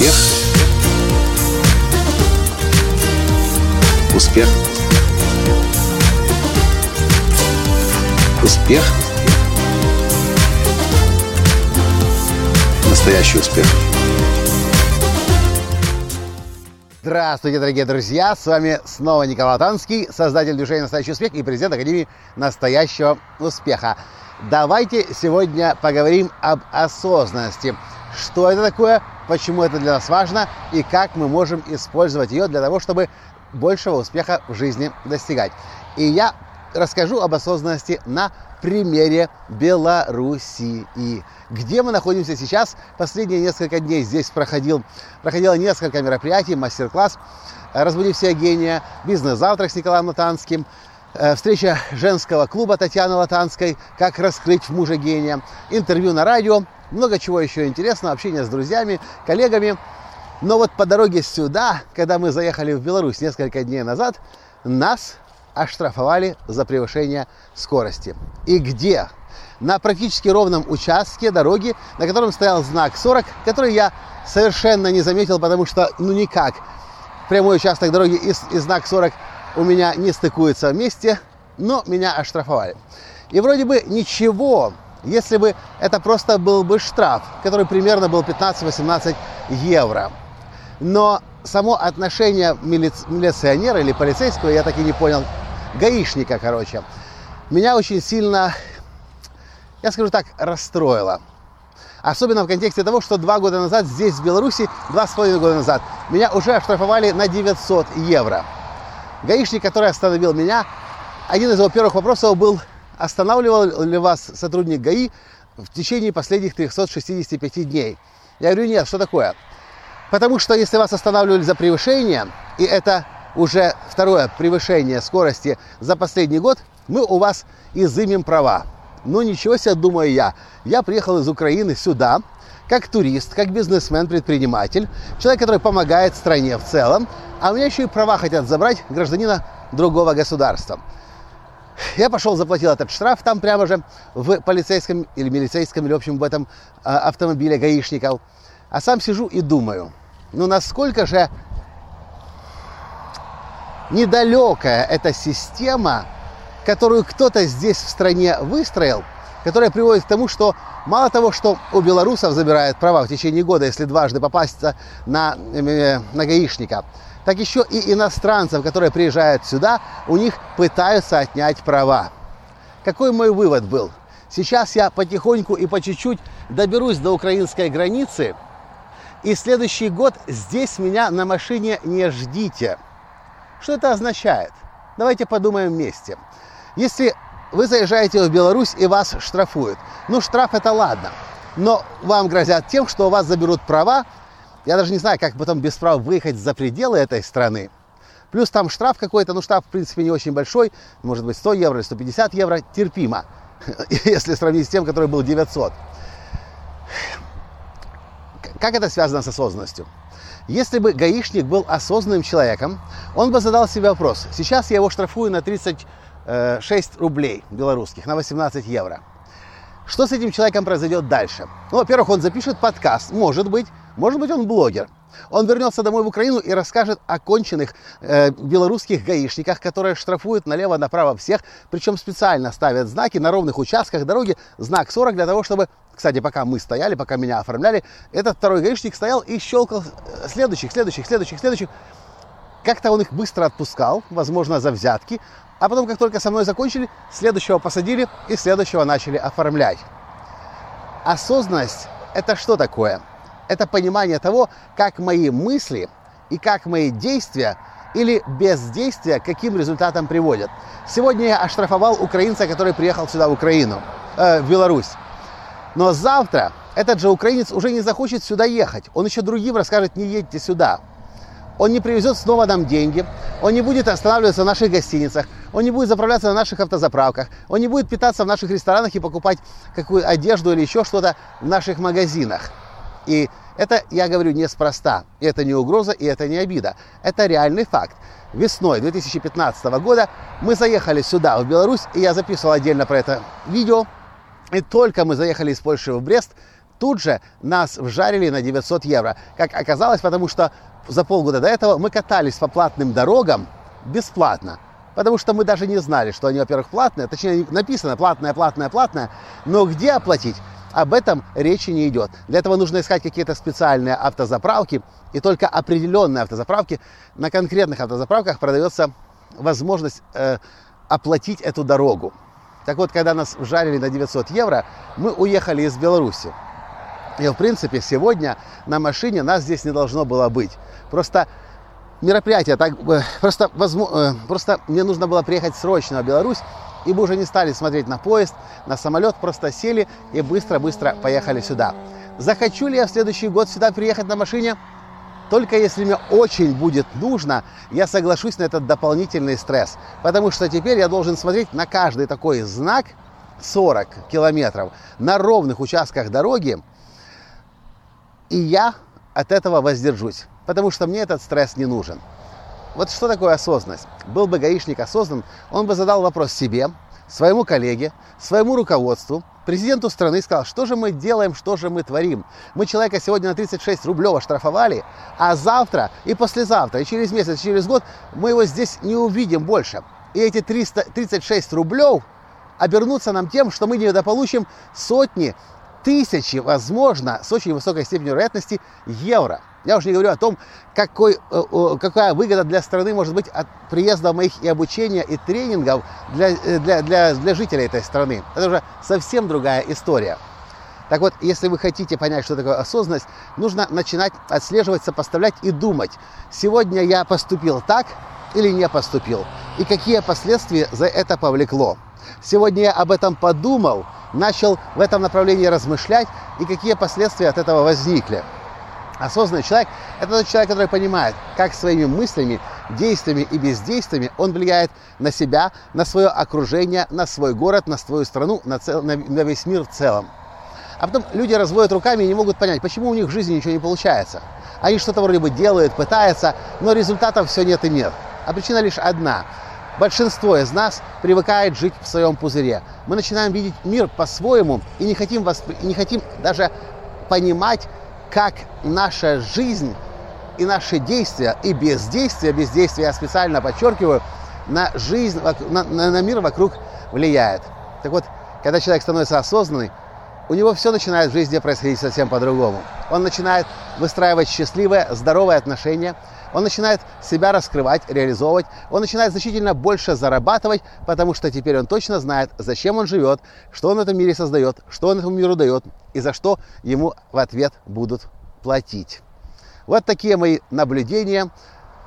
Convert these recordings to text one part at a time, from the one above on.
Успех. Успех. Успех. Настоящий успех. Здравствуйте, дорогие друзья! С вами снова Николай Танский, создатель движения «Настоящий успех» и президент Академии «Настоящего успеха». Давайте сегодня поговорим об осознанности. Что это такое, почему это для нас важно и как мы можем использовать ее для того, чтобы большего успеха в жизни достигать. И я расскажу об осознанности на примере Белоруссии. Где мы находимся сейчас? Последние несколько дней здесь проходил, проходило несколько мероприятий, мастер-класс «Разбуди все гения», бизнес-завтрак с Николаем Латанским, Э, встреча женского клуба Татьяны Латанской «Как раскрыть мужа гения», интервью на радио, много чего еще интересного, общение с друзьями, коллегами. Но вот по дороге сюда, когда мы заехали в Беларусь несколько дней назад, нас оштрафовали за превышение скорости. И где? На практически ровном участке дороги, на котором стоял знак 40, который я совершенно не заметил, потому что ну никак прямой участок дороги и, и знак 40 у меня не стыкуются вместе, но меня оштрафовали. И вроде бы ничего, если бы это просто был бы штраф, который примерно был 15-18 евро. Но само отношение милиц... милиционера или полицейского, я так и не понял, гаишника, короче, меня очень сильно, я скажу так, расстроило. Особенно в контексте того, что два года назад здесь, в Беларуси, два с половиной года назад, меня уже оштрафовали на 900 евро. Гаишник, который остановил меня, один из его первых вопросов был, останавливал ли вас сотрудник ГАИ в течение последних 365 дней. Я говорю, нет, что такое? Потому что если вас останавливали за превышение, и это уже второе превышение скорости за последний год, мы у вас изымем права. Ну ничего себе, думаю я. Я приехал из Украины сюда, как турист, как бизнесмен, предприниматель, человек, который помогает стране в целом, а у меня еще и права хотят забрать гражданина другого государства. Я пошел, заплатил этот штраф там прямо же в полицейском или милицейском, или в общем в этом а, автомобиле гаишников. А сам сижу и думаю, ну насколько же недалекая эта система, которую кто-то здесь в стране выстроил, которая приводит к тому, что мало того, что у белорусов забирают права в течение года, если дважды попасть на, э, на гаишника, так еще и иностранцев, которые приезжают сюда, у них пытаются отнять права. Какой мой вывод был? Сейчас я потихоньку и по чуть-чуть доберусь до украинской границы, и следующий год здесь меня на машине не ждите. Что это означает? Давайте подумаем вместе. Если вы заезжаете в Беларусь и вас штрафуют. Ну, штраф это ладно. Но вам грозят тем, что у вас заберут права. Я даже не знаю, как потом без прав выехать за пределы этой страны. Плюс там штраф какой-то, ну штраф в принципе не очень большой, может быть 100 евро или 150 евро, терпимо, если сравнить с тем, который был 900. Как это связано с осознанностью? Если бы гаишник был осознанным человеком, он бы задал себе вопрос. Сейчас я его штрафую на 30 6 рублей белорусских на 18 евро. Что с этим человеком произойдет дальше? Ну, во-первых, он запишет подкаст, может быть, может быть, он блогер. Он вернется домой в Украину и расскажет о конченных э, белорусских гаишниках, которые штрафуют налево-направо всех, причем специально ставят знаки на ровных участках дороги, знак 40 для того, чтобы, кстати, пока мы стояли, пока меня оформляли, этот второй гаишник стоял и щелкал э, следующих, следующих, следующих, следующих. Как-то он их быстро отпускал, возможно, за взятки, а потом, как только со мной закончили, следующего посадили и следующего начали оформлять. Осознанность – это что такое? Это понимание того, как мои мысли и как мои действия или бездействия к каким результатам приводят. Сегодня я оштрафовал украинца, который приехал сюда, в Украину, э, в Беларусь. Но завтра этот же украинец уже не захочет сюда ехать. Он еще другим расскажет, не едьте сюда он не привезет снова нам деньги, он не будет останавливаться в наших гостиницах, он не будет заправляться на наших автозаправках, он не будет питаться в наших ресторанах и покупать какую одежду или еще что-то в наших магазинах. И это я говорю неспроста. Это не угроза, и это не обида. Это реальный факт. Весной 2015 года мы заехали сюда, в Беларусь, и я записывал отдельно про это видео. И только мы заехали из Польши в Брест, тут же нас вжарили на 900 евро. Как оказалось, потому что за полгода до этого мы катались по платным дорогам бесплатно. Потому что мы даже не знали, что они, во-первых, платные. Точнее, написано платное, платное, платное. Но где оплатить? Об этом речи не идет. Для этого нужно искать какие-то специальные автозаправки. И только определенные автозаправки, на конкретных автозаправках продается возможность э, оплатить эту дорогу. Так вот, когда нас жарили на 900 евро, мы уехали из Беларуси. И, в принципе, сегодня на машине нас здесь не должно было быть. Просто мероприятие так... Э, просто, возможно, э, просто мне нужно было приехать срочно в Беларусь, и мы уже не стали смотреть на поезд, на самолет, просто сели и быстро-быстро поехали сюда. Захочу ли я в следующий год сюда приехать на машине? Только если мне очень будет нужно, я соглашусь на этот дополнительный стресс. Потому что теперь я должен смотреть на каждый такой знак 40 километров на ровных участках дороги. И я от этого воздержусь. Потому что мне этот стресс не нужен. Вот что такое осознанность? Был бы гаишник осознан, он бы задал вопрос себе, своему коллеге, своему руководству, президенту страны и сказал, что же мы делаем, что же мы творим. Мы человека сегодня на 36 рублев оштрафовали, а завтра и послезавтра, и через месяц, и через год мы его здесь не увидим больше. И эти 336 рублев обернутся нам тем, что мы недополучим сотни, тысячи, возможно, с очень высокой степенью вероятности евро – я уже не говорю о том, какой, э, какая выгода для страны может быть от приезда моих и обучения, и тренингов для, э, для, для, для жителей этой страны. Это уже совсем другая история. Так вот, если вы хотите понять, что такое осознанность, нужно начинать отслеживать, сопоставлять и думать, сегодня я поступил так или не поступил, и какие последствия за это повлекло. Сегодня я об этом подумал, начал в этом направлении размышлять, и какие последствия от этого возникли. Осознанный человек – это тот человек, который понимает, как своими мыслями, действиями и бездействиями он влияет на себя, на свое окружение, на свой город, на свою страну, на, цел, на, на весь мир в целом. А потом люди разводят руками и не могут понять, почему у них в жизни ничего не получается. Они что-то вроде бы делают, пытаются, но результатов все нет и нет. А причина лишь одна. Большинство из нас привыкает жить в своем пузыре. Мы начинаем видеть мир по-своему и не хотим, воспри... не хотим даже понимать, как наша жизнь и наши действия, и бездействие, бездействие я специально подчеркиваю, на жизнь, на, на, на мир вокруг влияет. Так вот, когда человек становится осознанный, у него все начинает в жизни происходить совсем по-другому. Он начинает выстраивать счастливые, здоровые отношения, он начинает себя раскрывать, реализовывать, он начинает значительно больше зарабатывать, потому что теперь он точно знает, зачем он живет, что он в этом мире создает, что он этому миру дает и за что ему в ответ будут платить. Вот такие мои наблюдения,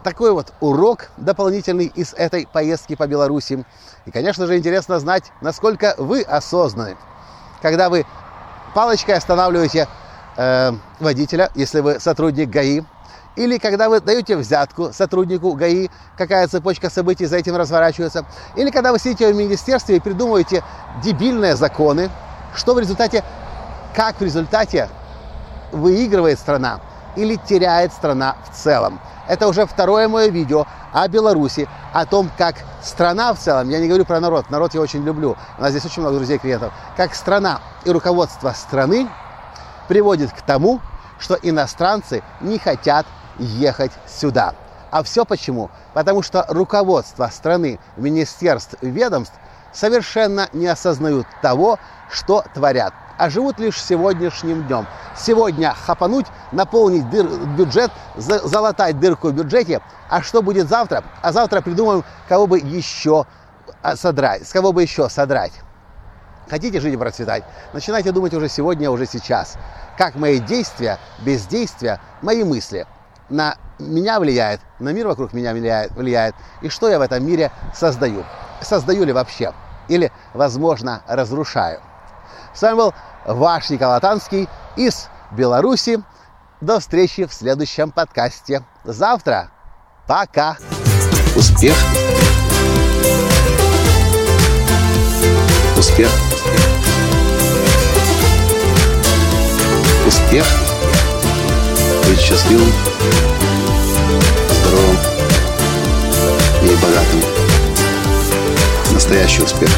такой вот урок дополнительный из этой поездки по Беларуси. И, конечно же, интересно знать, насколько вы осознаны, когда вы палочкой останавливаете э, водителя, если вы сотрудник ГАИ, или когда вы даете взятку сотруднику ГАИ, какая цепочка событий за этим разворачивается. Или когда вы сидите в министерстве и придумываете дебильные законы, что в результате, как в результате выигрывает страна или теряет страна в целом. Это уже второе мое видео о Беларуси, о том, как страна в целом, я не говорю про народ, народ я очень люблю, у нас здесь очень много друзей клиентов, как страна и руководство страны приводит к тому, что иностранцы не хотят ехать сюда. А все почему? Потому что руководство страны, министерств, ведомств совершенно не осознают того, что творят, а живут лишь сегодняшним днем. Сегодня хапануть, наполнить дыр, бюджет, залатать дырку в бюджете, а что будет завтра? А завтра придумаем, кого бы еще а, содрать, с кого бы еще содрать. Хотите жить и процветать? Начинайте думать уже сегодня, уже сейчас. Как мои действия, бездействия, мои мысли на меня влияет, на мир вокруг меня влияет, влияет, и что я в этом мире создаю. Создаю ли вообще? Или, возможно, разрушаю. С вами был ваш Николай Танский из Беларуси. До встречи в следующем подкасте завтра. Пока. Успех. Успех. Успех. Быть счастливым, здоровым и богатым. Настоящий успех.